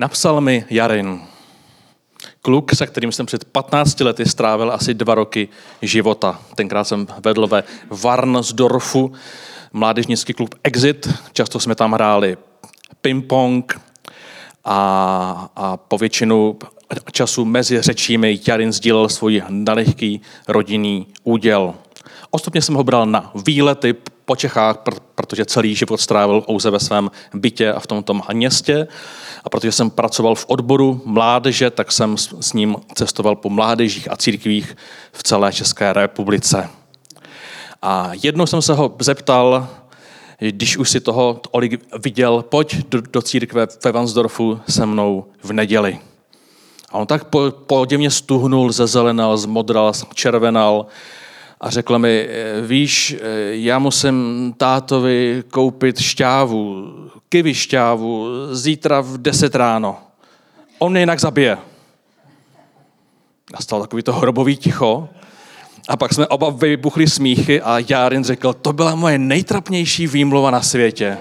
Napsal mi Jarin, kluk, se kterým jsem před 15 lety strávil asi dva roky života. Tenkrát jsem vedl ve Varnsdorfu mládežnický klub Exit. Často jsme tam hráli ping-pong a, a po většinu času mezi řečími Jarin sdílel svůj nalehký rodinný úděl. Ostupně jsem ho bral na výlety po Čechách, protože celý život strávil pouze ve svém bytě a v tomto městě. A protože jsem pracoval v odboru mládeže, tak jsem s ním cestoval po mládežích a církvích v celé České republice. A jednou jsem se ho zeptal, když už si toho tolik viděl, pojď do, do církve ve Vansdorfu se mnou v neděli. A on tak podivně stuhnul, zezelenal, zmodral, červenal a řekl mi, víš, já musím tátovi koupit šťávu, kivy šťávu, zítra v 10 ráno. On mě jinak zabije. Nastal takový to hrobový ticho a pak jsme oba vybuchli smíchy a Járin řekl, to byla moje nejtrapnější výmluva na světě.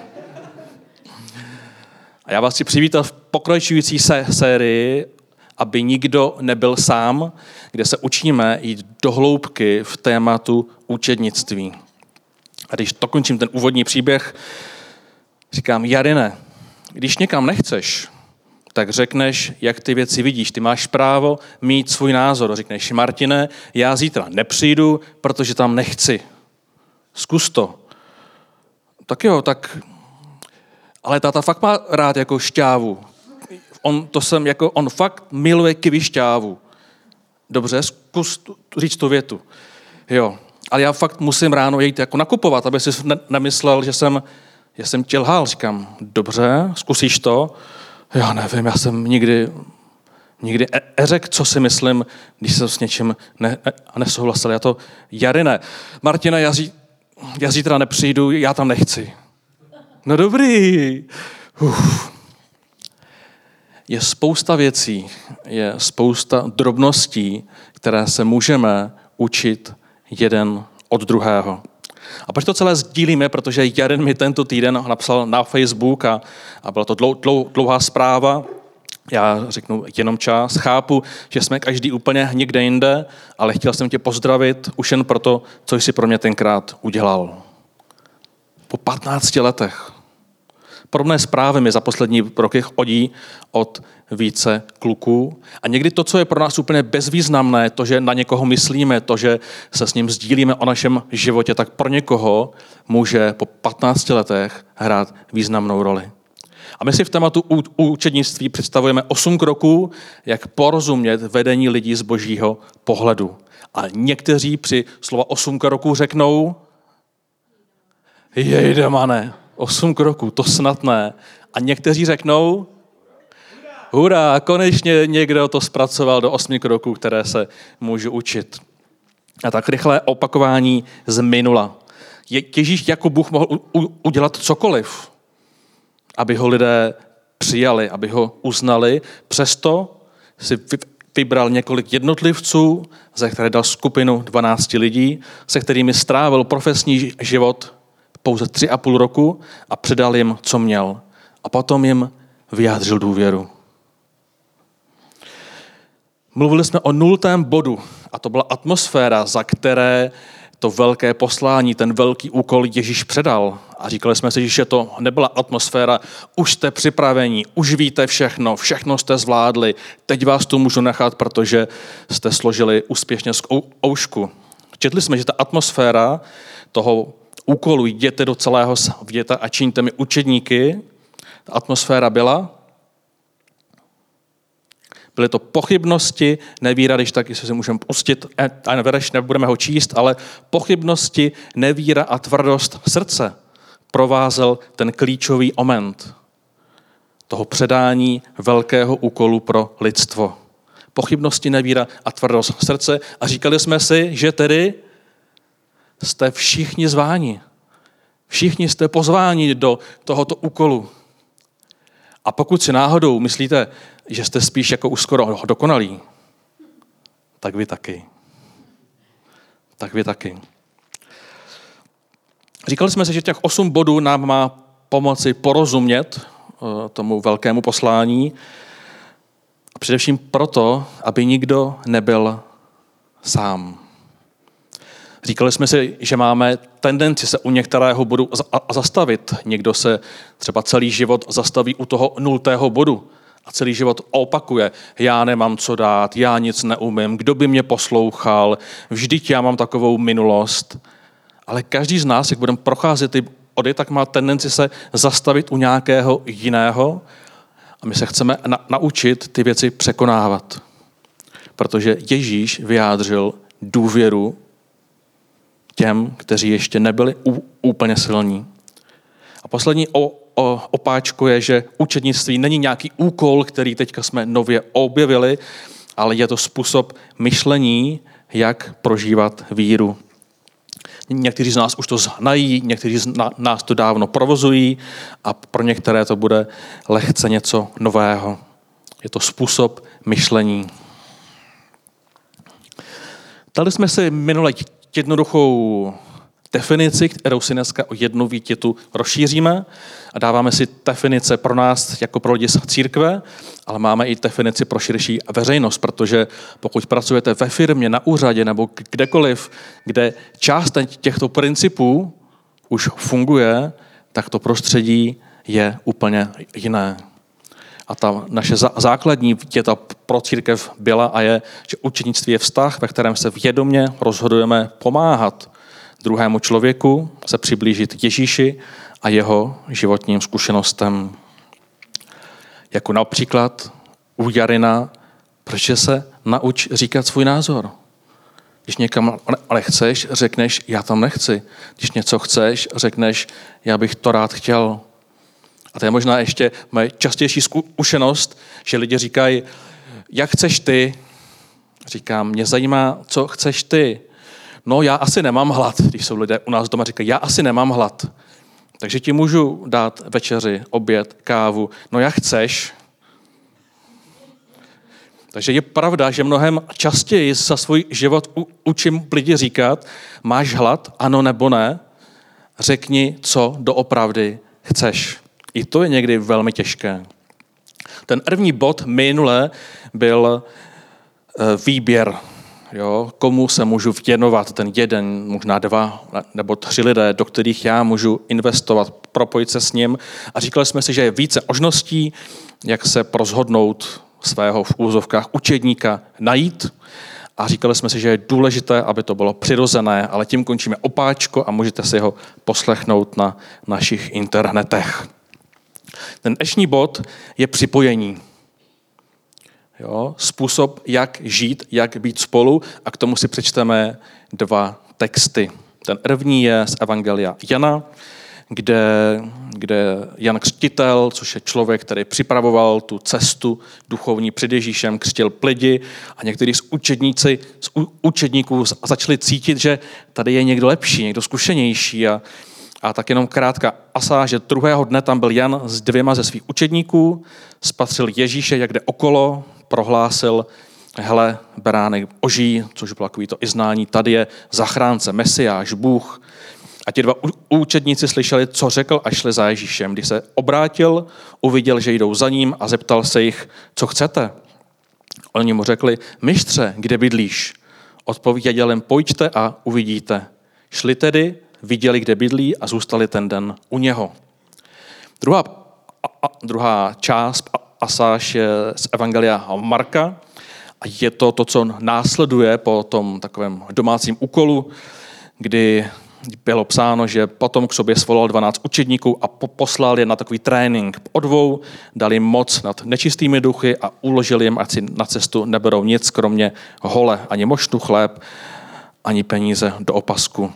A já vás chci přivítat v pokračující se sérii, aby nikdo nebyl sám, kde se učíme jít do hloubky v tématu učednictví. A když dokončím ten úvodní příběh, říkám, Jarine, když někam nechceš, tak řekneš, jak ty věci vidíš. Ty máš právo mít svůj názor. Řekneš, Martine, já zítra nepřijdu, protože tam nechci. Zkus to. Tak jo, tak... Ale táta fakt má rád jako šťávu. On, to jsem jako, on fakt miluje kivy šťávu. Dobře, zkus říct tu větu. Jo, ale já fakt musím ráno jít jako nakupovat, aby si nemyslel, že jsem, že jsem tě lhal. Říkám, dobře, zkusíš to já nevím, já jsem nikdy, nikdy eřek, co si myslím, když jsem s něčím ne, ne, nesouhlasil. Já to, Jarine, Martina, já, zí, já zítra nepřijdu, já tam nechci. No dobrý. Uf. Je spousta věcí, je spousta drobností, které se můžeme učit jeden od druhého. A proč to celé sdílíme? Protože jeden mi tento týden napsal na Facebook a, a byla to dlou, dlou, dlouhá zpráva. Já řeknu jenom čas. Chápu, že jsme každý úplně někde jinde, ale chtěl jsem tě pozdravit už jen proto, co jsi pro mě tenkrát udělal. Po 15 letech. Podobné zprávy mi za poslední roky chodí od více kluků. A někdy to, co je pro nás úplně bezvýznamné, to, že na někoho myslíme, to, že se s ním sdílíme o našem životě, tak pro někoho může po 15 letech hrát významnou roli. A my si v tématu učednictví představujeme osm kroků, jak porozumět vedení lidí z božího pohledu. A někteří při slova osm kroků řeknou, jejde mane, osm kroků, to snad ne. A někteří řeknou, hurá, konečně někdo to zpracoval do osmi kroků, které se můžu učit. A tak rychlé opakování z minula. Ježíš jako Bůh mohl udělat cokoliv, aby ho lidé přijali, aby ho uznali. Přesto si vybral několik jednotlivců, ze které dal skupinu 12 lidí, se kterými strávil profesní život pouze tři a půl roku a předal jim, co měl. A potom jim vyjádřil důvěru. Mluvili jsme o nultém bodu a to byla atmosféra, za které to velké poslání, ten velký úkol Ježíš předal. A říkali jsme si, že to nebyla atmosféra, už jste připraveni, už víte všechno, všechno jste zvládli, teď vás tu můžu nechat, protože jste složili úspěšně z oušku. Četli jsme, že ta atmosféra toho úkolu jděte do celého světa a čiňte mi učedníky, ta atmosféra byla, Byly to pochybnosti, nevíra, když tak jestli si můžeme pustit, eh, a nevěreš, nebudeme ho číst, ale pochybnosti, nevíra a tvrdost srdce provázel ten klíčový moment toho předání velkého úkolu pro lidstvo. Pochybnosti, nevíra a tvrdost srdce. A říkali jsme si, že tedy jste všichni zváni. Všichni jste pozváni do tohoto úkolu. A pokud si náhodou myslíte, že jste spíš jako už skoro dokonalí, tak vy taky. Tak vy taky. Říkali jsme si, že těch osm bodů nám má pomoci porozumět eh, tomu velkému poslání Především proto, aby nikdo nebyl sám. Říkali jsme si, že máme tendenci se u některého bodu zastavit. Někdo se třeba celý život zastaví u toho nultého bodu a celý život opakuje. Já nemám co dát, já nic neumím, kdo by mě poslouchal, vždyť já mám takovou minulost. Ale každý z nás, jak budeme procházet ty ody, tak má tendenci se zastavit u nějakého jiného a my se chceme na- naučit ty věci překonávat. Protože Ježíš vyjádřil důvěru těm, kteří ještě nebyli úplně silní. A poslední o, o, opáčku je, že učednictví není nějaký úkol, který teďka jsme nově objevili, ale je to způsob myšlení, jak prožívat víru. Někteří z nás už to znají, někteří z nás to dávno provozují a pro některé to bude lehce něco nového. Je to způsob myšlení. Dali jsme si minule jednoduchou definici, kterou si dneska o jednu výtětu rozšíříme a dáváme si definice pro nás jako pro lidi z církve, ale máme i definici pro širší veřejnost, protože pokud pracujete ve firmě, na úřadě nebo kdekoliv, kde část těchto principů už funguje, tak to prostředí je úplně jiné. A ta naše základní věta pro církev byla a je, že učenictví je vztah, ve kterém se vědomě rozhodujeme pomáhat druhému člověku, se přiblížit Ježíši a jeho životním zkušenostem. Jako například u Jarina, proč se nauč říkat svůj názor. Když někam ale chceš, řekneš, já tam nechci. Když něco chceš, řekneš, já bych to rád chtěl. A to je možná ještě moje častější zkušenost, že lidi říkají, jak chceš ty? Říkám, mě zajímá, co chceš ty. No já asi nemám hlad, když jsou lidé u nás doma říkají, já asi nemám hlad. Takže ti můžu dát večeři, oběd, kávu. No jak chceš. Takže je pravda, že mnohem častěji za svůj život učím lidi říkat, máš hlad, ano nebo ne, řekni, co doopravdy chceš. I to je někdy velmi těžké. Ten první bod minule byl eh, výběr. Jo, komu se můžu věnovat, ten jeden, možná dva nebo tři lidé, do kterých já můžu investovat, propojit se s ním. A říkali jsme si, že je více možností, jak se rozhodnout svého v úzovkách učedníka najít. A říkali jsme si, že je důležité, aby to bylo přirozené, ale tím končíme opáčko a můžete si ho poslechnout na našich internetech. Ten dnešní bod je připojení. Jo? Způsob, jak žít, jak být spolu a k tomu si přečteme dva texty. Ten první je z Evangelia Jana, kde, kde Jan Křtitel, což je člověk, který připravoval tu cestu duchovní před Ježíšem, křtil lidi a někteří z, učedníci, z učedníků začali cítit, že tady je někdo lepší, někdo zkušenější a, a tak jenom krátká asa, že druhého dne tam byl Jan s dvěma ze svých učedníků, spatřil Ježíše, jak jde okolo, prohlásil, hele, beránek oží, což bylo takový to i znání, tady je zachránce, mesiáš, Bůh. A ti dva účetníci slyšeli, co řekl a šli za Ježíšem. Když se obrátil, uviděl, že jdou za ním a zeptal se jich, co chcete. Oni mu řekli, mistře, kde bydlíš? Odpověděl jim, pojďte a uvidíte. Šli tedy, viděli, kde bydlí a zůstali ten den u něho. Druhá, a, a, druhá část pasáž je z Evangelia Marka a je to to, co následuje po tom takovém domácím úkolu, kdy bylo psáno, že potom k sobě svolal 12 učedníků a poslal je na takový trénink o dvou, dal jim moc nad nečistými duchy a uložil jim, ať si na cestu neberou nic, kromě hole, ani moštu chléb, ani peníze do opasku.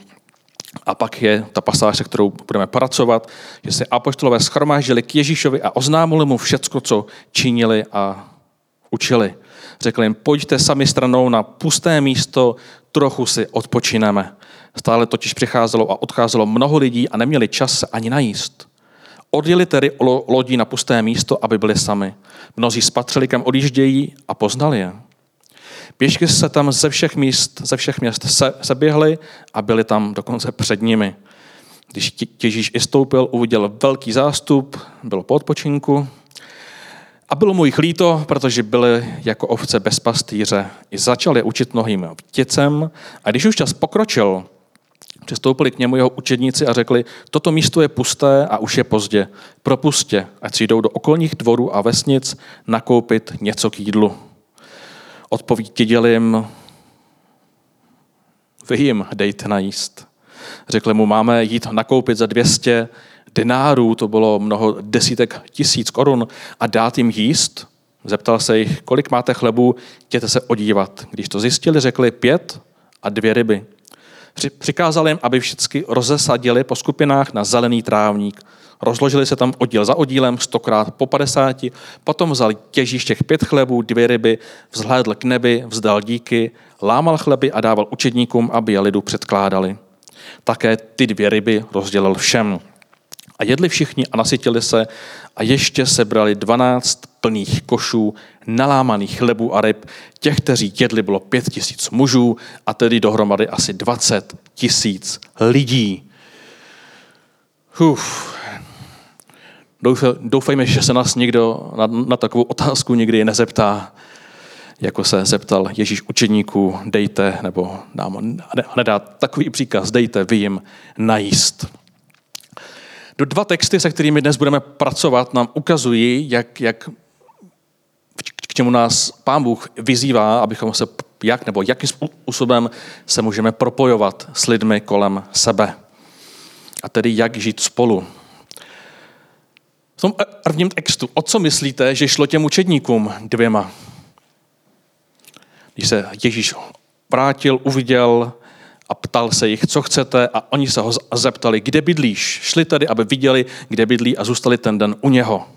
A pak je ta pasáž, se kterou budeme pracovat, že se apoštolové schromáždili k Ježíšovi a oznámili mu všecko, co činili a učili. Řekli jim, pojďte sami stranou na pusté místo, trochu si odpočineme. Stále totiž přicházelo a odcházelo mnoho lidí a neměli čas se ani najíst. Odjeli tedy lodí na pusté místo, aby byli sami. Mnozí spatřili, kam odjíždějí a poznali je. Pěšky se tam ze všech míst, ze všech měst se, se běhly a byli tam dokonce před nimi. Když Ježíš i stoupil, uviděl velký zástup, byl po odpočinku A bylo mu jich líto, protože byli jako ovce bez pastýře. I začal je učit mnohým děcem. A když už čas pokročil, přistoupili k němu jeho učedníci a řekli, toto místo je pusté a už je pozdě. Propustě, ať si jdou do okolních dvorů a vesnic nakoupit něco k jídlu. Odpověděl jim, vy jim dejte najíst. Řekli mu, máme jít nakoupit za 200 denárů, to bylo mnoho desítek tisíc korun, a dát jim jíst. Zeptal se jich, kolik máte chlebu, jděte se odívat. Když to zjistili, řekli pět a dvě ryby. Přikázal jim, aby všichni rozesadili po skupinách na zelený trávník. Rozložili se tam oddíl za oddílem, stokrát po padesáti, potom vzal těžíš těch pět chlebů, dvě ryby, vzhlédl k nebi, vzdal díky, lámal chleby a dával učedníkům, aby je lidu předkládali. Také ty dvě ryby rozdělil všem. A jedli všichni a nasytili se a ještě sebrali dvanáct plných košů nalámaných chlebů a ryb. Těch, kteří jedli, bylo pět tisíc mužů a tedy dohromady asi dvacet tisíc lidí. Uf. Doufejme, že se nás někdo na, na takovou otázku nikdy nezeptá, jako se zeptal Ježíš učeníků, dejte, nebo nám nedá takový příkaz, dejte vy jim najíst. Do dva texty, se kterými dnes budeme pracovat, nám ukazují, jak, jak k čemu nás Pán Bůh vyzývá, abychom se jak nebo jakým způsobem se můžeme propojovat s lidmi kolem sebe. A tedy jak žít spolu. V tom prvním textu, o co myslíte, že šlo těm učedníkům dvěma? Když se Ježíš vrátil, uviděl a ptal se jich, co chcete a oni se ho zeptali, kde bydlíš. Šli tedy, aby viděli, kde bydlí a zůstali ten den u něho.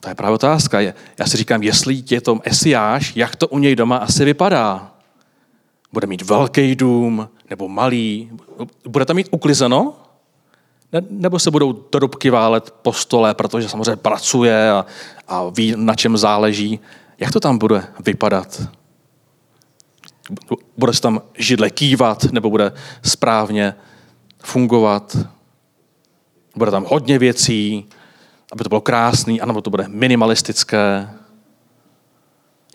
To je právě otázka. Já si říkám, jestli je to Esiáš, jak to u něj doma asi vypadá. Bude mít velký dům nebo malý? Bude tam mít uklizeno? Ne, nebo se budou trubky válet po stole, protože samozřejmě pracuje a, a ví, na čem záleží. Jak to tam bude vypadat? Bude se tam židle kývat, nebo bude správně fungovat? Bude tam hodně věcí, aby to bylo krásný, anebo to bude minimalistické.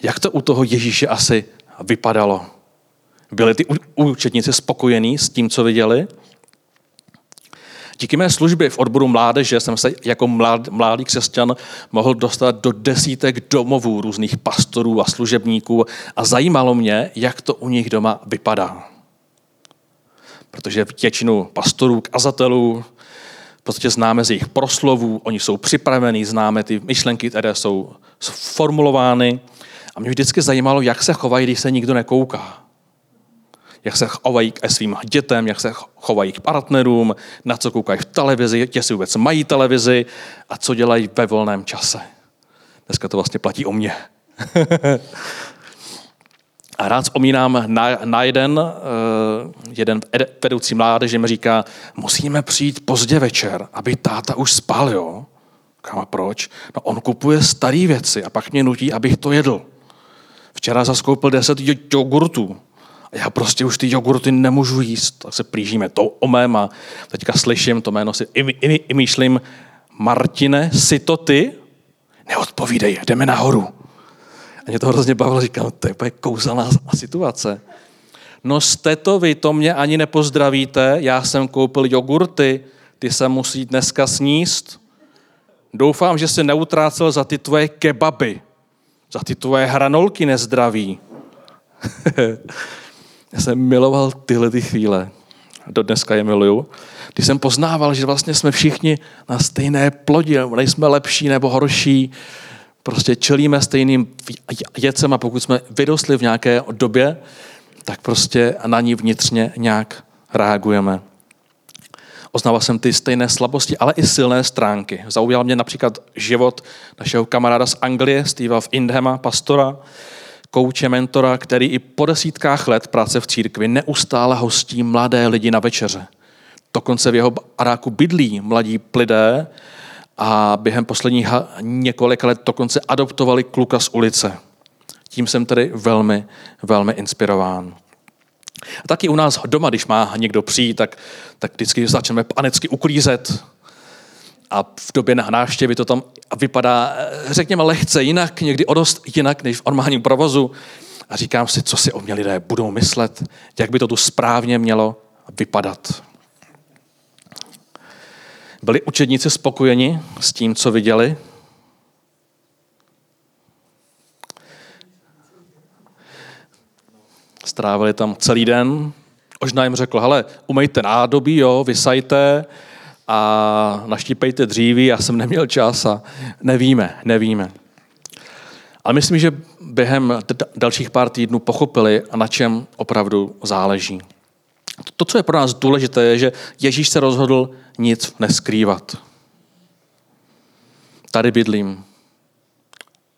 Jak to u toho Ježíše asi vypadalo? Byli ty účetníci spokojení s tím, co viděli? Díky mé službě v odboru mládeže jsem se jako mladý křesťan mohl dostat do desítek domovů různých pastorů a služebníků a zajímalo mě, jak to u nich doma vypadá. Protože většinu pastorů, kazatelů, prostě známe z jejich proslovů, oni jsou připravení, známe ty myšlenky, které jsou formulovány. A mě vždycky zajímalo, jak se chovají, když se nikdo nekouká jak se chovají k svým dětem, jak se chovají k partnerům, na co koukají v televizi, jestli vůbec mají televizi a co dělají ve volném čase. Dneska to vlastně platí o mě. a rád vzpomínám na, na jeden, uh, jeden vedoucí mládeže mi říká, musíme přijít pozdě večer, aby táta už spal, jo? a proč? No on kupuje staré věci a pak mě nutí, abych to jedl. Včera zaskoupil 10 jogurtů já prostě už ty jogurty nemůžu jíst, tak se plížíme to omem a teďka slyším to jméno si myšlím, Martine, si to ty? Neodpovídej, jdeme nahoru. A mě to hrozně bavilo, říkám, to je kouzelná situace. No jste to vy, to mě ani nepozdravíte, já jsem koupil jogurty, ty se musí dneska sníst. Doufám, že se neutrácel za ty tvoje kebaby, za ty tvoje hranolky nezdraví. Já jsem miloval tyhle ty chvíle. Do dneska je miluju. Když jsem poznával, že vlastně jsme všichni na stejné plodě, nejsme lepší nebo horší, prostě čelíme stejným věcem a pokud jsme vyrostli v nějaké době, tak prostě na ní vnitřně nějak reagujeme. Oznával jsem ty stejné slabosti, ale i silné stránky. Zaujal mě například život našeho kamaráda z Anglie, Steva v Indhema, pastora, kouče, mentora, který i po desítkách let práce v církvi neustále hostí mladé lidi na večeře. Dokonce v jeho aráku bydlí mladí lidé a během posledních několika let dokonce adoptovali kluka z ulice. Tím jsem tedy velmi, velmi inspirován. A taky u nás doma, když má někdo přijít, tak, tak vždycky začneme panicky uklízet. A, v době návštěvy to tam vypadá, řekněme, lehce jinak, někdy o dost jinak než v normálním provozu. A říkám si, co si o mě lidé budou myslet, jak by to tu správně mělo vypadat. Byli učedníci spokojeni s tím, co viděli? Strávili tam celý den. Možná jim řekl, hele, umejte nádobí, jo, vysajte a naštípejte dříví, já jsem neměl čas a nevíme, nevíme. Ale myslím, že během dalších pár týdnů pochopili, na čem opravdu záleží. To, co je pro nás důležité, je, že Ježíš se rozhodl nic neskrývat. Tady bydlím.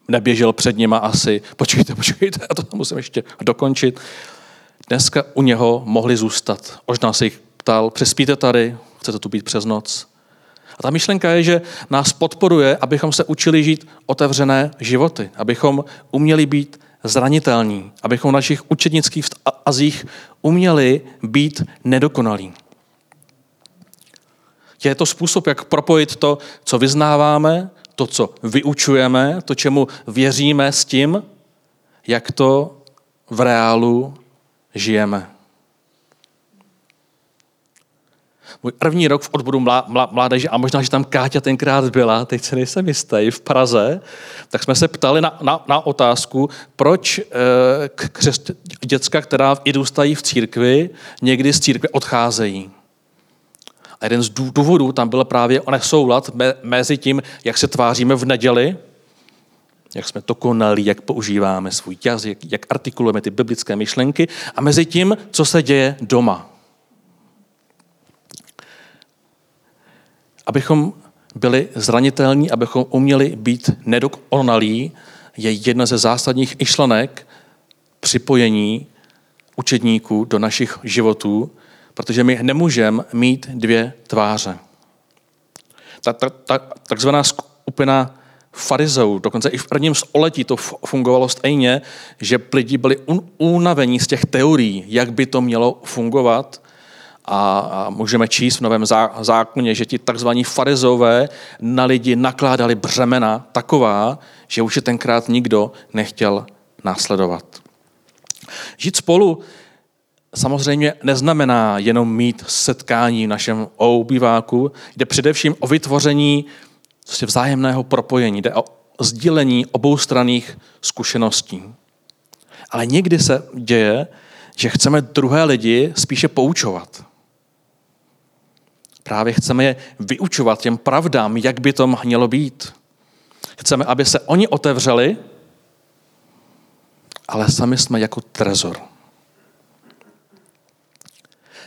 Neběžel před nima asi. Počkejte, počkejte, já to musím ještě dokončit. Dneska u něho mohli zůstat. Možná se jich ptal, přespíte tady, chcete tu být přes noc. A ta myšlenka je, že nás podporuje, abychom se učili žít otevřené životy, abychom uměli být zranitelní, abychom v našich učednických azích uměli být nedokonalí. Je to způsob, jak propojit to, co vyznáváme, to, co vyučujeme, to, čemu věříme s tím, jak to v reálu žijeme. Můj první rok v odboru mládeže, a možná, že tam Káťa tenkrát byla, teď se nejsem jistý, v Praze, tak jsme se ptali na, na, na otázku, proč e, křest, děcka, která i důstají v církvi, někdy z církve odcházejí. A jeden z důvodů tam byl právě nesoulad me, mezi tím, jak se tváříme v neděli, jak jsme dokonalí, jak používáme svůj jazyk, jak artikulujeme ty biblické myšlenky a mezi tím, co se děje doma. Abychom byli zranitelní, abychom uměli být nedokonalí, je jedna ze zásadních myšlenek připojení učedníků do našich životů, protože my nemůžeme mít dvě tváře. Ta, ta, ta takzvaná skupina farizeů, dokonce i v prvním století to fungovalo stejně, že lidi byli unavení z těch teorií, jak by to mělo fungovat a, můžeme číst v Novém zákoně, že ti takzvaní farizové na lidi nakládali břemena taková, že už je tenkrát nikdo nechtěl následovat. Žít spolu samozřejmě neznamená jenom mít setkání v našem obýváku, jde především o vytvoření prostě vzájemného propojení, jde o sdílení oboustranných zkušeností. Ale někdy se děje, že chceme druhé lidi spíše poučovat. Právě chceme je vyučovat těm pravdám, jak by to mělo být. Chceme, aby se oni otevřeli, ale sami jsme jako trezor.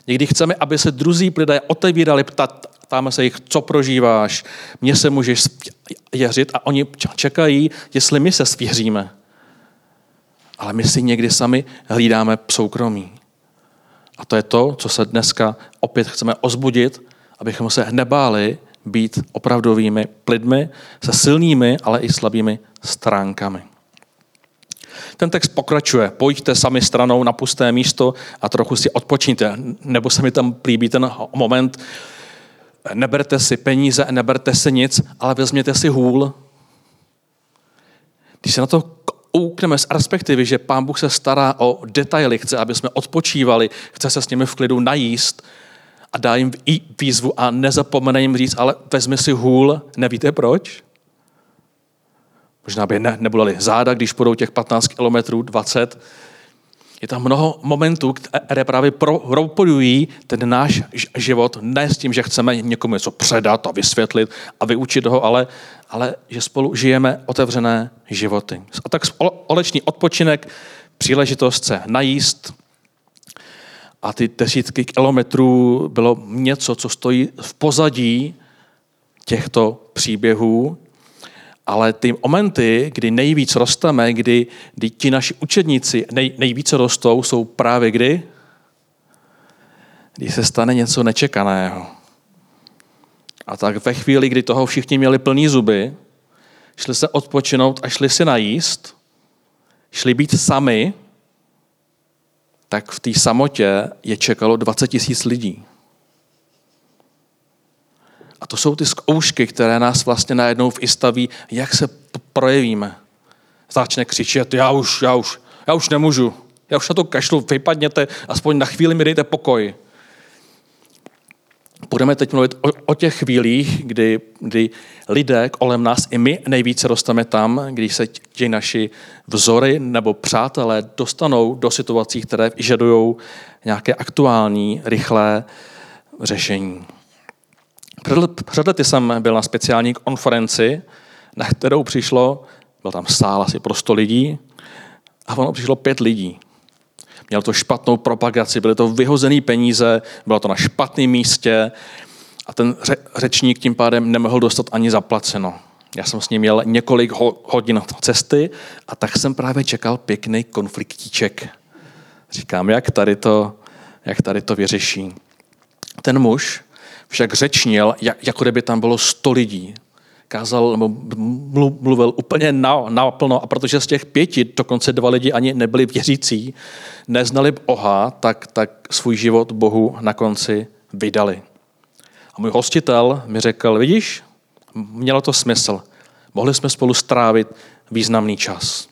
Někdy chceme, aby se druzí lidé otevírali, ptáme se jich, co prožíváš, mně se můžeš věřit a oni čekají, jestli my se svěříme. Ale my si někdy sami hlídáme soukromí. A to je to, co se dneska opět chceme ozbudit abychom se nebáli být opravdovými lidmi se silnými, ale i slabými stránkami. Ten text pokračuje. Pojďte sami stranou na pusté místo a trochu si odpočíte. Nebo se mi tam líbí ten moment, neberte si peníze, neberte si nic, ale vezměte si hůl. Když se na to koukneme z perspektivy, že pán Bůh se stará o detaily, chce, aby jsme odpočívali, chce se s nimi v klidu najíst, a dá jim i výzvu a nezapomene jim říct, ale vezmi si hůl, nevíte proč? Možná by ne, neboleli záda, když půjdou těch 15 kilometrů, 20. Je tam mnoho momentů, které právě propojují ten náš život, ne s tím, že chceme někomu něco předat a vysvětlit a vyučit ho, ale, ale že spolu žijeme otevřené životy. A tak společný odpočinek, příležitost se najíst, a ty desítky kilometrů bylo něco, co stojí v pozadí těchto příběhů, ale ty momenty, kdy nejvíc rosteme, kdy, kdy ti naši učedníci nej, nejvíce rostou, jsou právě kdy? Kdy se stane něco nečekaného. A tak ve chvíli, kdy toho všichni měli plný zuby, šli se odpočinout a šli si najíst, šli být sami, tak v té samotě je čekalo 20 tisíc lidí. A to jsou ty zkoušky, které nás vlastně najednou vystaví, jak se projevíme. Začne křičet, já už, já už, já už nemůžu, já už na to kašlu, vypadněte, aspoň na chvíli mi dejte pokoj. Budeme teď mluvit o, o těch chvílích, kdy, kdy lidé kolem nás i my nejvíce dostaneme tam, když se ti naši vzory nebo přátelé dostanou do situací, které vyžadují nějaké aktuální, rychlé řešení. Před lety jsem byl na speciální konferenci, na kterou přišlo, byl tam sál asi pro 100 lidí, a ono přišlo pět lidí. Měl to špatnou propagaci, byly to vyhozené peníze, bylo to na špatném místě a ten řečník tím pádem nemohl dostat ani zaplaceno. Já jsem s ním měl několik hodin cesty a tak jsem právě čekal pěkný konfliktíček. Říkám, jak tady to, jak tady to vyřeší. Ten muž však řečnil, jako kdyby tam bylo sto lidí kázal, nebo mluvil úplně naplno a protože z těch pěti dokonce dva lidi ani nebyli věřící, neznali Boha, tak, tak svůj život Bohu na konci vydali. A můj hostitel mi řekl, vidíš, mělo to smysl. Mohli jsme spolu strávit významný čas.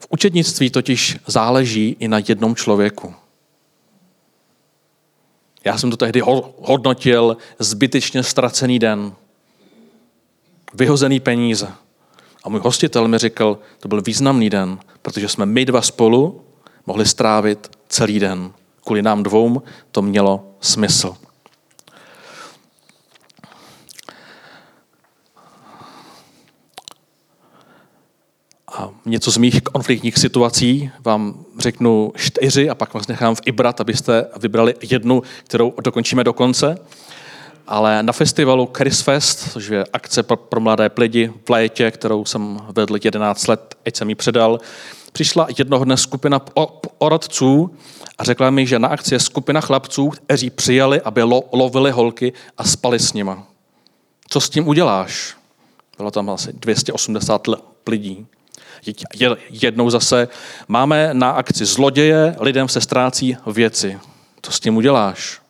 V učednictví totiž záleží i na jednom člověku. Já jsem to tehdy hodnotil zbytečně ztracený den vyhozený peníze. A můj hostitel mi řekl, to byl významný den, protože jsme my dva spolu mohli strávit celý den. Kvůli nám dvou to mělo smysl. A něco z mých konfliktních situací vám řeknu čtyři a pak vás nechám v abyste vybrali jednu, kterou dokončíme do konce ale na festivalu Chris Fest, což je akce pro, mladé lidi v létě, kterou jsem vedl 11 let, ať jsem ji předal, přišla jednoho dne skupina poradců a řekla mi, že na akci je skupina chlapců, kteří přijali, aby lo, lovili holky a spali s nima. Co s tím uděláš? Bylo tam asi 280 lidí. Jednou zase máme na akci zloděje, lidem se ztrácí věci. Co s tím uděláš?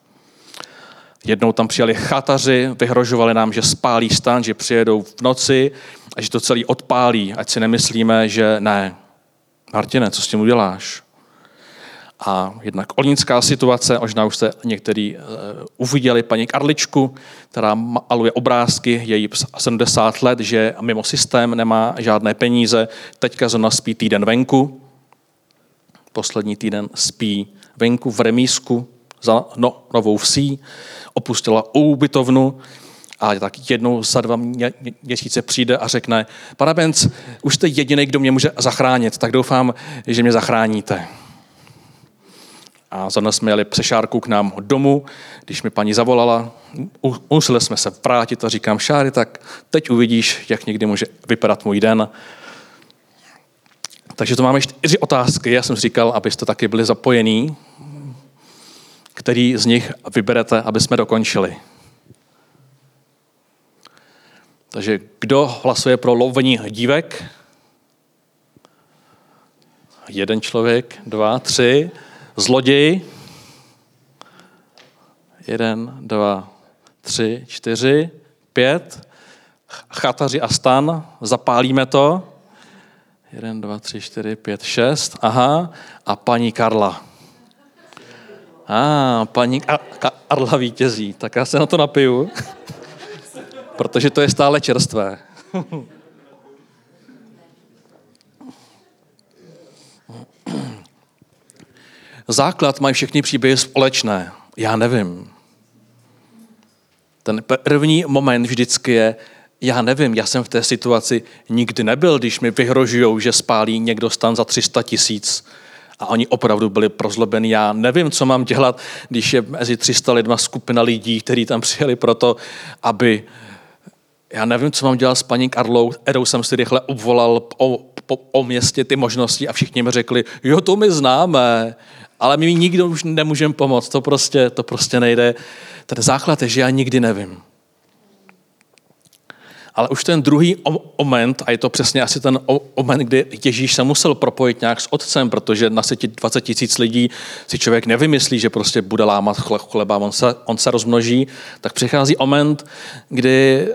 Jednou tam přijali chataři, vyhrožovali nám, že spálí stan, že přijedou v noci a že to celý odpálí, ať si nemyslíme, že ne. Martine, co s tím uděláš? A jednak olínská situace, možná už jste některý uh, uviděli paní Karličku, která maluje obrázky, je jí 70 let, že mimo systém nemá žádné peníze, teďka zrovna spí týden venku, poslední týden spí venku v remísku za no, novou vsí, opustila ubytovnu a tak jednou za dva měsíce přijde a řekne, pane Benz, už jste jediný, kdo mě může zachránit, tak doufám, že mě zachráníte. A za jsme jeli přešárku k nám domů, když mi paní zavolala, museli jsme se vrátit a říkám, Šáry, tak teď uvidíš, jak někdy může vypadat můj den. Takže to máme čtyři otázky. Já jsem říkal, abyste taky byli zapojení který z nich vyberete, aby jsme dokončili. Takže kdo hlasuje pro lovení dívek? Jeden člověk, dva, tři. Zloděj? Jeden, dva, tři, čtyři, pět. Chataři a stan, zapálíme to. Jeden, dva, tři, čtyři, pět, šest. Aha. A paní Karla. A, ah, paní Karla vítězí, tak já se na to napiju, protože to je stále čerstvé. Základ mají všechny příběhy společné. Já nevím. Ten první moment vždycky je, já nevím, já jsem v té situaci nikdy nebyl, když mi vyhrožují, že spálí někdo stan za 300 tisíc a oni opravdu byli prozlobeni. Já nevím, co mám dělat, když je mezi 300 lidma skupina lidí, kteří tam přijeli proto, aby já nevím, co mám dělat s paní Karlou, kterou jsem si rychle obvolal o, o, o městě ty možnosti a všichni mi řekli, jo, to my známe, ale my nikdo už nemůžeme pomoct, to prostě, to prostě nejde. Ten základ je, že já nikdy nevím. Ale už ten druhý moment, a je to přesně asi ten moment, kdy Ježíš se musel propojit nějak s otcem, protože na světě 20 tisíc lidí si člověk nevymyslí, že prostě bude lámat chleba, on se, on se rozmnoží, tak přichází moment, kdy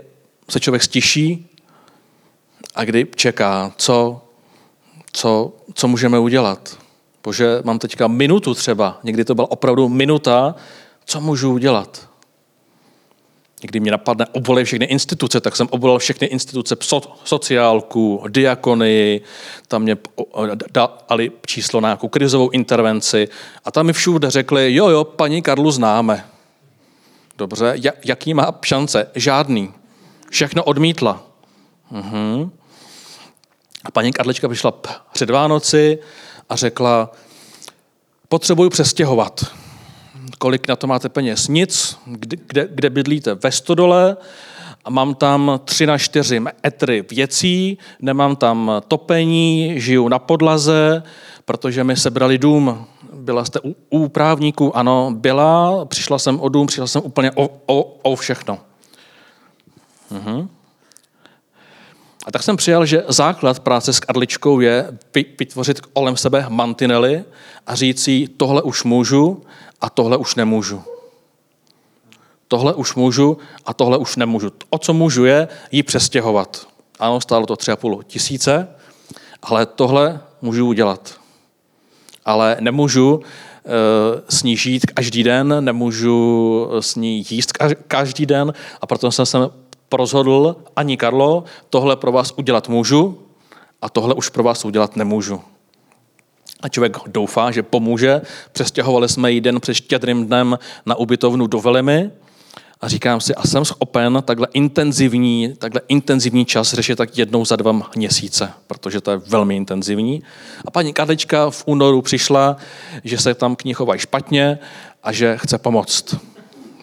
se člověk stiší a kdy čeká, co, co, co můžeme udělat. Bože, mám teďka minutu třeba, někdy to byla opravdu minuta, co můžu udělat. Někdy mě napadne obvolit všechny instituce, tak jsem obvolil všechny instituce, sociálku, diakonii, tam mě dali číslo na nějakou krizovou intervenci a tam mi všude řekli, jo, jo, paní Karlu známe. Dobře, jaký má šance? Žádný. Všechno odmítla. Mhm. A paní Karlička přišla před Vánoci a řekla, potřebuji přestěhovat kolik na to máte peněz? Nic. Kde, kde, kde bydlíte? Ve stodole. A mám tam tři na čtyři metry věcí, nemám tam topení, žiju na podlaze, protože mi sebrali dům. Byla jste u, u právníků? Ano, byla. Přišla jsem o dům, přišla jsem úplně o, o, o všechno. Mhm. A tak jsem přijal, že základ práce s Karličkou je vytvořit kolem sebe mantinely a říct si, tohle už můžu a tohle už nemůžu. Tohle už můžu a tohle už nemůžu. O co můžu je jí přestěhovat. Ano, stálo to tři a půl tisíce, ale tohle můžu udělat. Ale nemůžu e, s ní žít každý den, nemůžu s ní jíst každý den a proto jsem se rozhodl, ani Karlo, tohle pro vás udělat můžu a tohle už pro vás udělat nemůžu. A člověk doufá, že pomůže. Přestěhovali jsme ji den před štědrým dnem na ubytovnu do Velimy a říkám si, a jsem schopen takhle intenzivní, takhle intenzivní čas řešit tak jednou za dva měsíce, protože to je velmi intenzivní. A paní Kadlička v únoru přišla, že se tam k ní chovají špatně a že chce pomoct.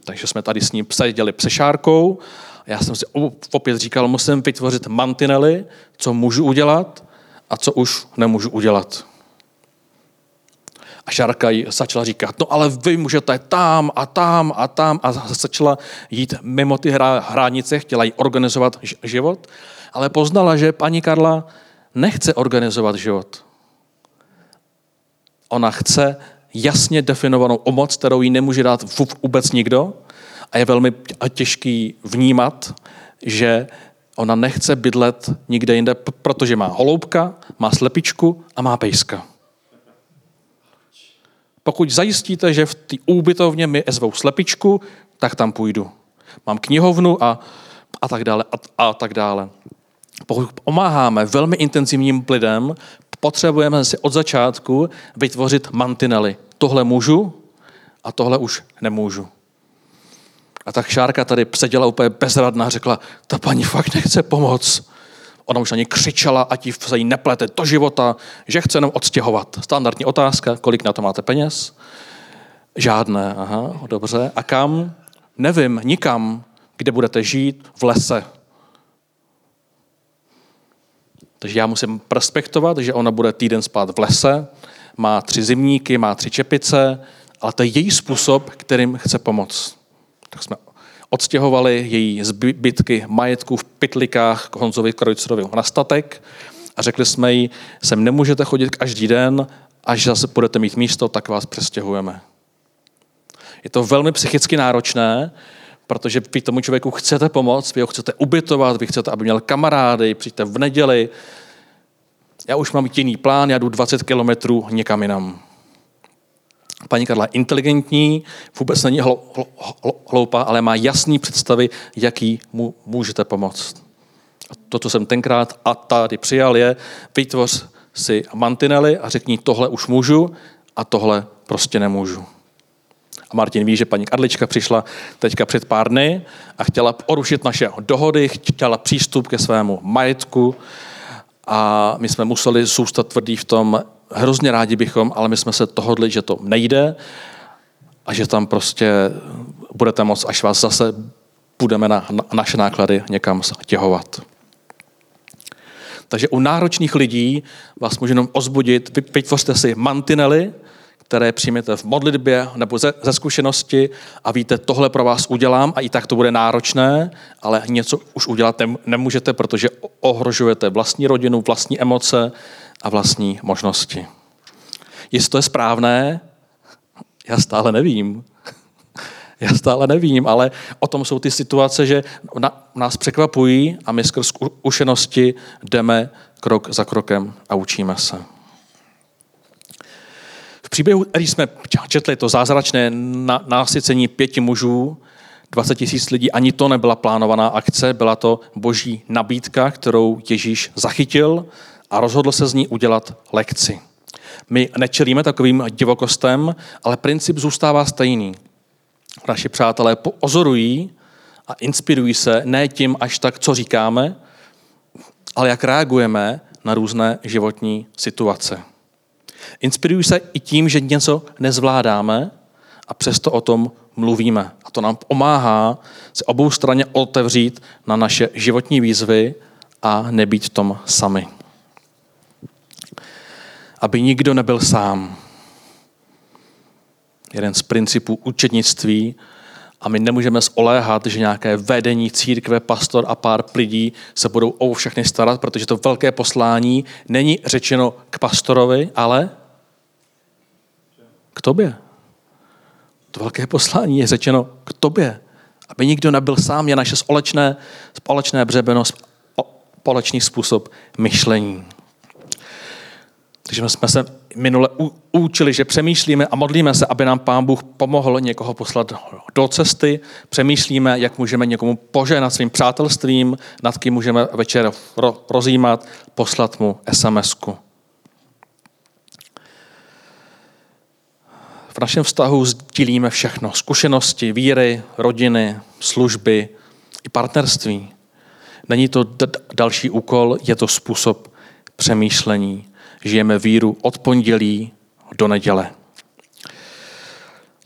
Takže jsme tady s ní seděli přešárkou. Já jsem si opět říkal, musím vytvořit mantinely, co můžu udělat a co už nemůžu udělat. A Šárka jí začala říkat, no ale vy můžete tam a tam a tam a začala jít mimo ty hranice, chtěla jí organizovat život, ale poznala, že paní Karla nechce organizovat život. Ona chce jasně definovanou omoc, kterou jí nemůže dát vůbec nikdo a je velmi těžký vnímat, že ona nechce bydlet nikde jinde, protože má holoubka, má slepičku a má pejska. Pokud zajistíte, že v té úbytovně mi zvou slepičku, tak tam půjdu. Mám knihovnu a, a tak dále a, a tak dále. Pokud pomáháme velmi intenzivním lidem, potřebujeme si od začátku vytvořit mantinely. Tohle můžu a tohle už nemůžu. A tak Šárka tady seděla úplně bezradná a řekla, ta paní fakt nechce pomoct. Ona už ani křičela, ať se jí neplete do života, že chce jenom odstěhovat. Standardní otázka, kolik na to máte peněz? Žádné, aha, dobře. A kam? Nevím, nikam. Kde budete žít? V lese. Takže já musím respektovat, že ona bude týden spát v lese, má tři zimníky, má tři čepice, ale to je její způsob, kterým chce pomoct. Tak jsme odstěhovali její zbytky majetku v pytlikách k Honzovi Krojcerovi na statek a řekli jsme jí, sem nemůžete chodit každý den, až zase budete mít místo, tak vás přestěhujeme. Je to velmi psychicky náročné, protože vy tomu člověku chcete pomoct, vy ho chcete ubytovat, vy chcete, aby měl kamarády, přijďte v neděli. Já už mám jiný plán, já jdu 20 kilometrů někam jinam. Paní Karla je inteligentní, vůbec není hloupá, ale má jasný představy, jaký mu můžete pomoct. A to, co jsem tenkrát a tady přijal, je vytvoř si mantinely a řekni, tohle už můžu a tohle prostě nemůžu. A Martin ví, že paní Karlička přišla teďka před pár dny a chtěla porušit naše dohody, chtěla přístup ke svému majetku a my jsme museli zůstat tvrdý v tom, hrozně rádi bychom, ale my jsme se dohodli, že to nejde a že tam prostě budete moct, až vás zase budeme na, na naše náklady někam stěhovat. Takže u náročných lidí vás můžu jenom ozbudit, vytvořte si mantinely, které přijmete v modlitbě nebo ze, ze zkušenosti a víte, tohle pro vás udělám a i tak to bude náročné, ale něco už udělat nemůžete, protože ohrožujete vlastní rodinu, vlastní emoce a vlastní možnosti. Jestli to je správné, já stále nevím. Já stále nevím, ale o tom jsou ty situace, že nás překvapují a my skrz zkušenosti jdeme krok za krokem a učíme se. V příběhu, který jsme četli, to zázračné násycení pěti mužů, 20 tisíc lidí, ani to nebyla plánovaná akce, byla to boží nabídka, kterou Ježíš zachytil a rozhodl se z ní udělat lekci. My nečelíme takovým divokostem, ale princip zůstává stejný. Naši přátelé ozorují a inspirují se ne tím až tak, co říkáme, ale jak reagujeme na různé životní situace. Inspirují se i tím, že něco nezvládáme a přesto o tom mluvíme. A to nám pomáhá se obou straně otevřít na naše životní výzvy a nebýt v tom sami. Aby nikdo nebyl sám. Jeden z principů učednictví a my nemůžeme zoléhat, že nějaké vedení církve, pastor a pár lidí se budou o všechny starat, protože to velké poslání není řečeno k pastorovi, ale k tobě. To velké poslání je řečeno k tobě. Aby nikdo nebyl sám, je naše společné, společné břebeno, společný způsob myšlení. Takže jsme se minule učili, že přemýšlíme a modlíme se, aby nám Pán Bůh pomohl někoho poslat do cesty. Přemýšlíme, jak můžeme někomu požehnat svým přátelstvím, nad kým můžeme večer rozjímat, poslat mu SMS-ku. V našem vztahu sdílíme všechno. Zkušenosti, víry, rodiny, služby i partnerství. Není to další úkol, je to způsob přemýšlení. Žijeme víru od pondělí do neděle.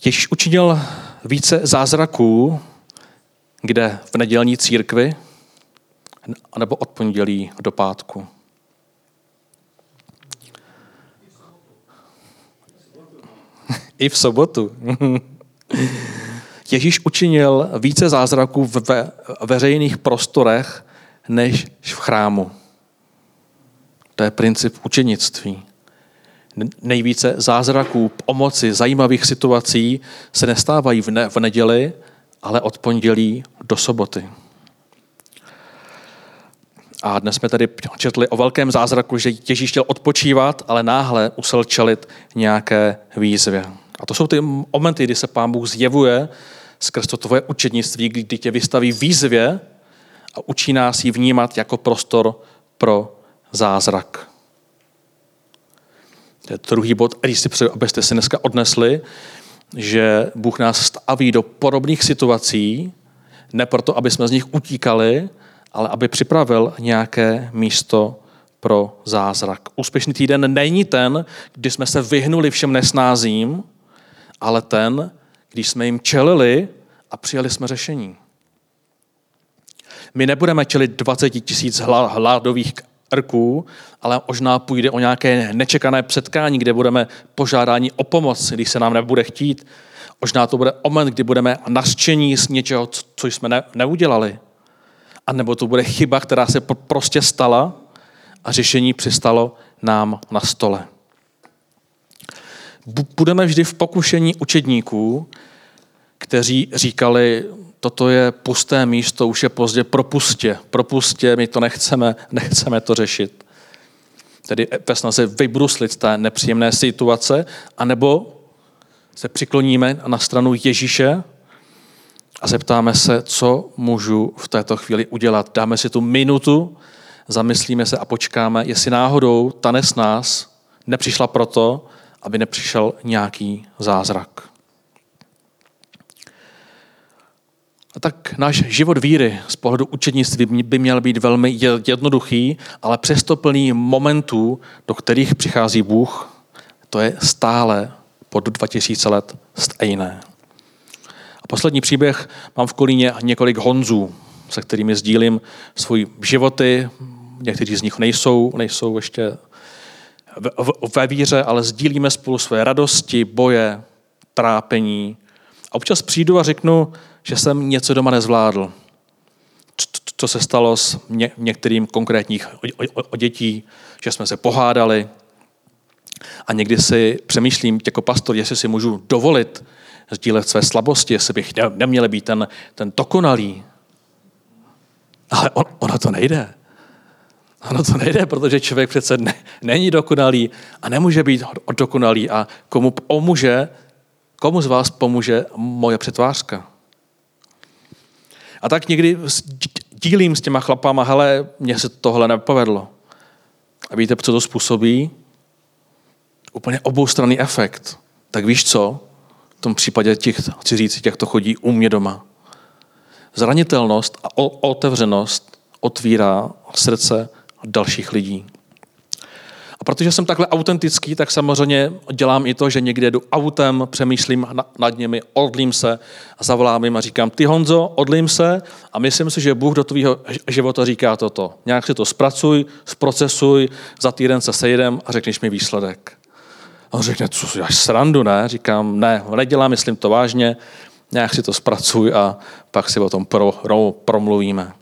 Ježíš učinil více zázraků, kde v nedělní církvi, nebo od pondělí do pátku. I v sobotu. Ježíš učinil více zázraků ve veřejných prostorech než v chrámu. To je princip učenictví. Nejvíce zázraků, pomoci, zajímavých situací se nestávají v, ne- v neděli, ale od pondělí do soboty. A dnes jsme tady četli o velkém zázraku, že Ježíš chtěl odpočívat, ale náhle musel čelit nějaké výzvě. A to jsou ty momenty, kdy se Pán Bůh zjevuje skrz to tvoje učednictví, kdy tě vystaví výzvě a učí nás ji vnímat jako prostor pro zázrak. To je druhý bod, který si přeju, abyste si dneska odnesli, že Bůh nás staví do podobných situací, ne proto, aby jsme z nich utíkali, ale aby připravil nějaké místo pro zázrak. Úspěšný týden není ten, kdy jsme se vyhnuli všem nesnázím, ale ten, když jsme jim čelili a přijali jsme řešení. My nebudeme čelit 20 tisíc hladových rků, ale možná půjde o nějaké nečekané předkání, kde budeme požádáni o pomoc, když se nám nebude chtít. Možná to bude moment, kdy budeme nařčení z něčeho, co jsme ne, neudělali. A nebo to bude chyba, která se prostě stala a řešení přistalo nám na stole. Budeme vždy v pokušení učedníků, kteří říkali, toto je pusté místo, už je pozdě, propustě, propustě, my to nechceme, nechceme to řešit. Tedy ve snaze vybruslit té nepříjemné situace, anebo se přikloníme na stranu Ježíše a zeptáme se, co můžu v této chvíli udělat. Dáme si tu minutu, zamyslíme se a počkáme, jestli náhodou ta nás nepřišla proto, aby nepřišel nějaký zázrak. Tak náš život víry z pohledu učednictví by měl být velmi jednoduchý, ale přesto plný momentů, do kterých přichází Bůh, to je stále pod 2000 let stejné. A poslední příběh mám v Kolíně několik Honzů, se kterými sdílím svůj životy. Někteří z nich nejsou, nejsou ještě ve víře, ale sdílíme spolu své radosti, boje, trápení. A občas přijdu a řeknu, že jsem něco doma nezvládl. Co se stalo s některým konkrétních o dětí, že jsme se pohádali. A někdy si přemýšlím jako pastor, jestli si můžu dovolit sdílet své slabosti, jestli bych neměl být ten, ten dokonalý. Ale on, ono to nejde. Ono to nejde, protože člověk přece ne, není dokonalý a nemůže být dokonalý. A komu pomůže, komu z vás pomůže moje přetvářka? A tak někdy dílím s těma chlapama, hele, mně se tohle nepovedlo. A víte, co to způsobí? Úplně oboustranný efekt. Tak víš co? V tom případě těch, chci říct, jak to chodí u mě doma. Zranitelnost a otevřenost otvírá srdce dalších lidí. A protože jsem takhle autentický, tak samozřejmě dělám i to, že někde jdu autem, přemýšlím nad nimi, odlím se a zavolám jim a říkám, ty Honzo, odlím se a myslím si, že Bůh do tvého života říká toto. Nějak si to zpracuj, zprocesuj, za týden se sejdem a řekneš mi výsledek. A on řekne, co já srandu, ne? Říkám, ne, nedělám, myslím to vážně, nějak si to zpracuj a pak si o tom pro, pro, promluvíme.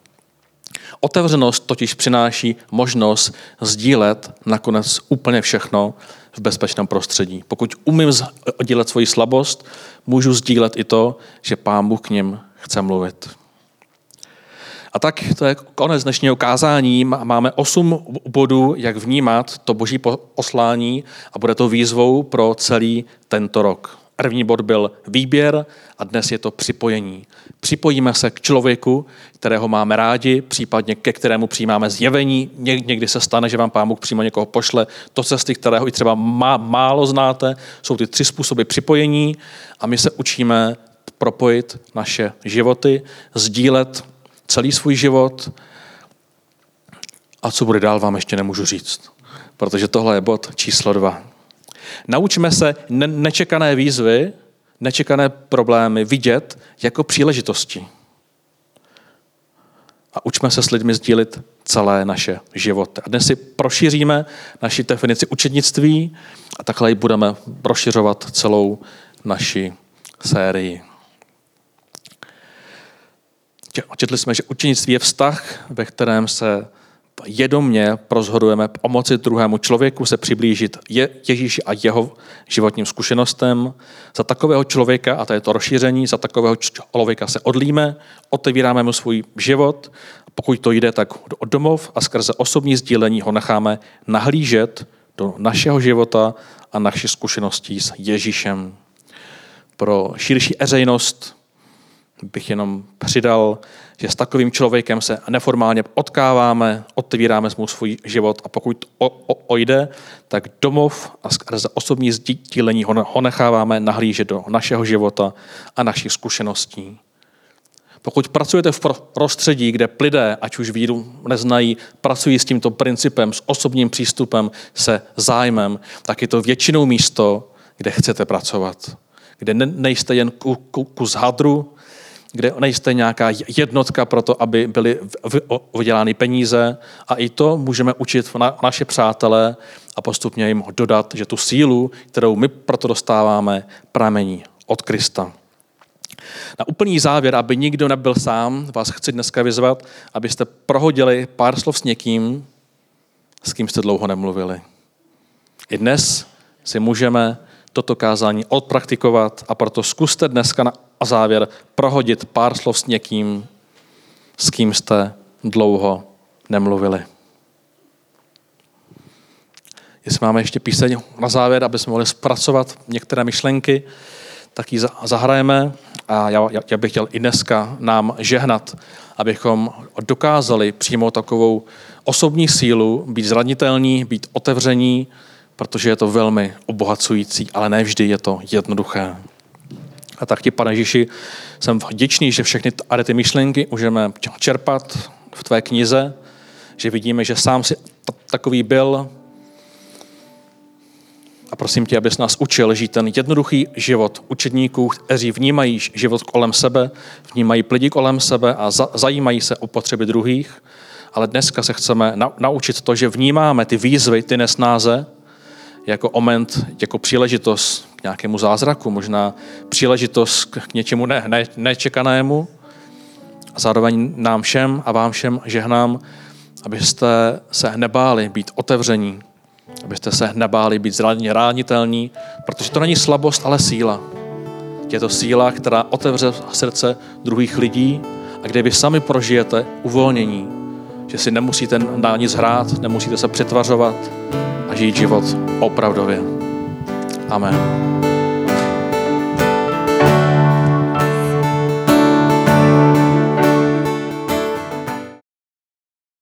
Otevřenost totiž přináší možnost sdílet nakonec úplně všechno v bezpečném prostředí. Pokud umím sdílet svoji slabost, můžu sdílet i to, že Pán Bůh k ním chce mluvit. A tak to je konec dnešního kázání. Máme osm bodů, jak vnímat to boží poslání a bude to výzvou pro celý tento rok. První bod byl výběr a dnes je to připojení. Připojíme se k člověku, kterého máme rádi, případně ke kterému přijímáme zjevení. Někdy se stane, že vám Pán Bůh přímo někoho pošle to cesty, kterého i třeba má, málo znáte. Jsou ty tři způsoby připojení a my se učíme propojit naše životy, sdílet celý svůj život. A co bude dál, vám ještě nemůžu říct, protože tohle je bod číslo dva. Naučme se nečekané výzvy, nečekané problémy vidět jako příležitosti. A učme se s lidmi sdílit celé naše životy. A dnes si prošíříme naši definici učednictví a takhle ji budeme rozšiřovat celou naši sérii. Četli jsme, že učenictví je vztah, ve kterém se jedomně rozhodujeme pomoci druhému člověku se přiblížit je, Ježíši a jeho životním zkušenostem. Za takového člověka, a to je to rozšíření, za takového člověka se odlíme, otevíráme mu svůj život, pokud to jde, tak od domov a skrze osobní sdílení ho necháme nahlížet do našeho života a našich zkušeností s Ježíšem. Pro širší eřejnost bych jenom přidal, že s takovým člověkem se neformálně odkáváme, otvíráme mu svůj život a pokud o, o, ojde, tak domov a skrze osobní sdílení ho, ho necháváme nahlížet do našeho života a našich zkušeností. Pokud pracujete v prostředí, kde lidé, ať už víru neznají, pracují s tímto principem, s osobním přístupem, se zájmem, tak je to většinou místo, kde chcete pracovat. Kde nejste jen kus hadru, kde nejste nějaká jednotka pro to, aby byly vydělány peníze. A i to můžeme učit na naše přátelé a postupně jim dodat, že tu sílu, kterou my proto dostáváme, pramení od Krista. Na úplný závěr, aby nikdo nebyl sám, vás chci dneska vyzvat, abyste prohodili pár slov s někým, s kým jste dlouho nemluvili. I dnes si můžeme toto kázání odpraktikovat a proto zkuste dneska na závěr prohodit pár slov s někým, s kým jste dlouho nemluvili. Jestli máme ještě píseň na závěr, aby jsme mohli zpracovat některé myšlenky, tak ji zahrajeme a já, já bych chtěl i dneska nám žehnat, abychom dokázali přijmout takovou osobní sílu, být zranitelní, být otevření, protože je to velmi obohacující, ale ne vždy je to jednoduché. A tak ti, pane Ježíši, jsem vděčný, že všechny ty myšlenky můžeme čerpat v tvé knize, že vidíme, že sám si takový byl. A prosím tě, abys nás učil žít ten jednoduchý život učedníků, kteří vnímají život kolem sebe, vnímají lidi kolem sebe a zajímají se o potřeby druhých. Ale dneska se chceme naučit to, že vnímáme ty výzvy, ty nesnáze, jako oment, jako příležitost k nějakému zázraku, možná příležitost k něčemu ne, ne, nečekanému. A zároveň nám všem a vám všem žehnám, abyste se nebáli být otevření, abyste se nebáli být zranitelní, protože to není slabost, ale síla. Je to síla, která otevře srdce druhých lidí a kde vy sami prožijete uvolnění, že si nemusíte na nic hrát, nemusíte se přetvařovat a žít život opravdově. Amen.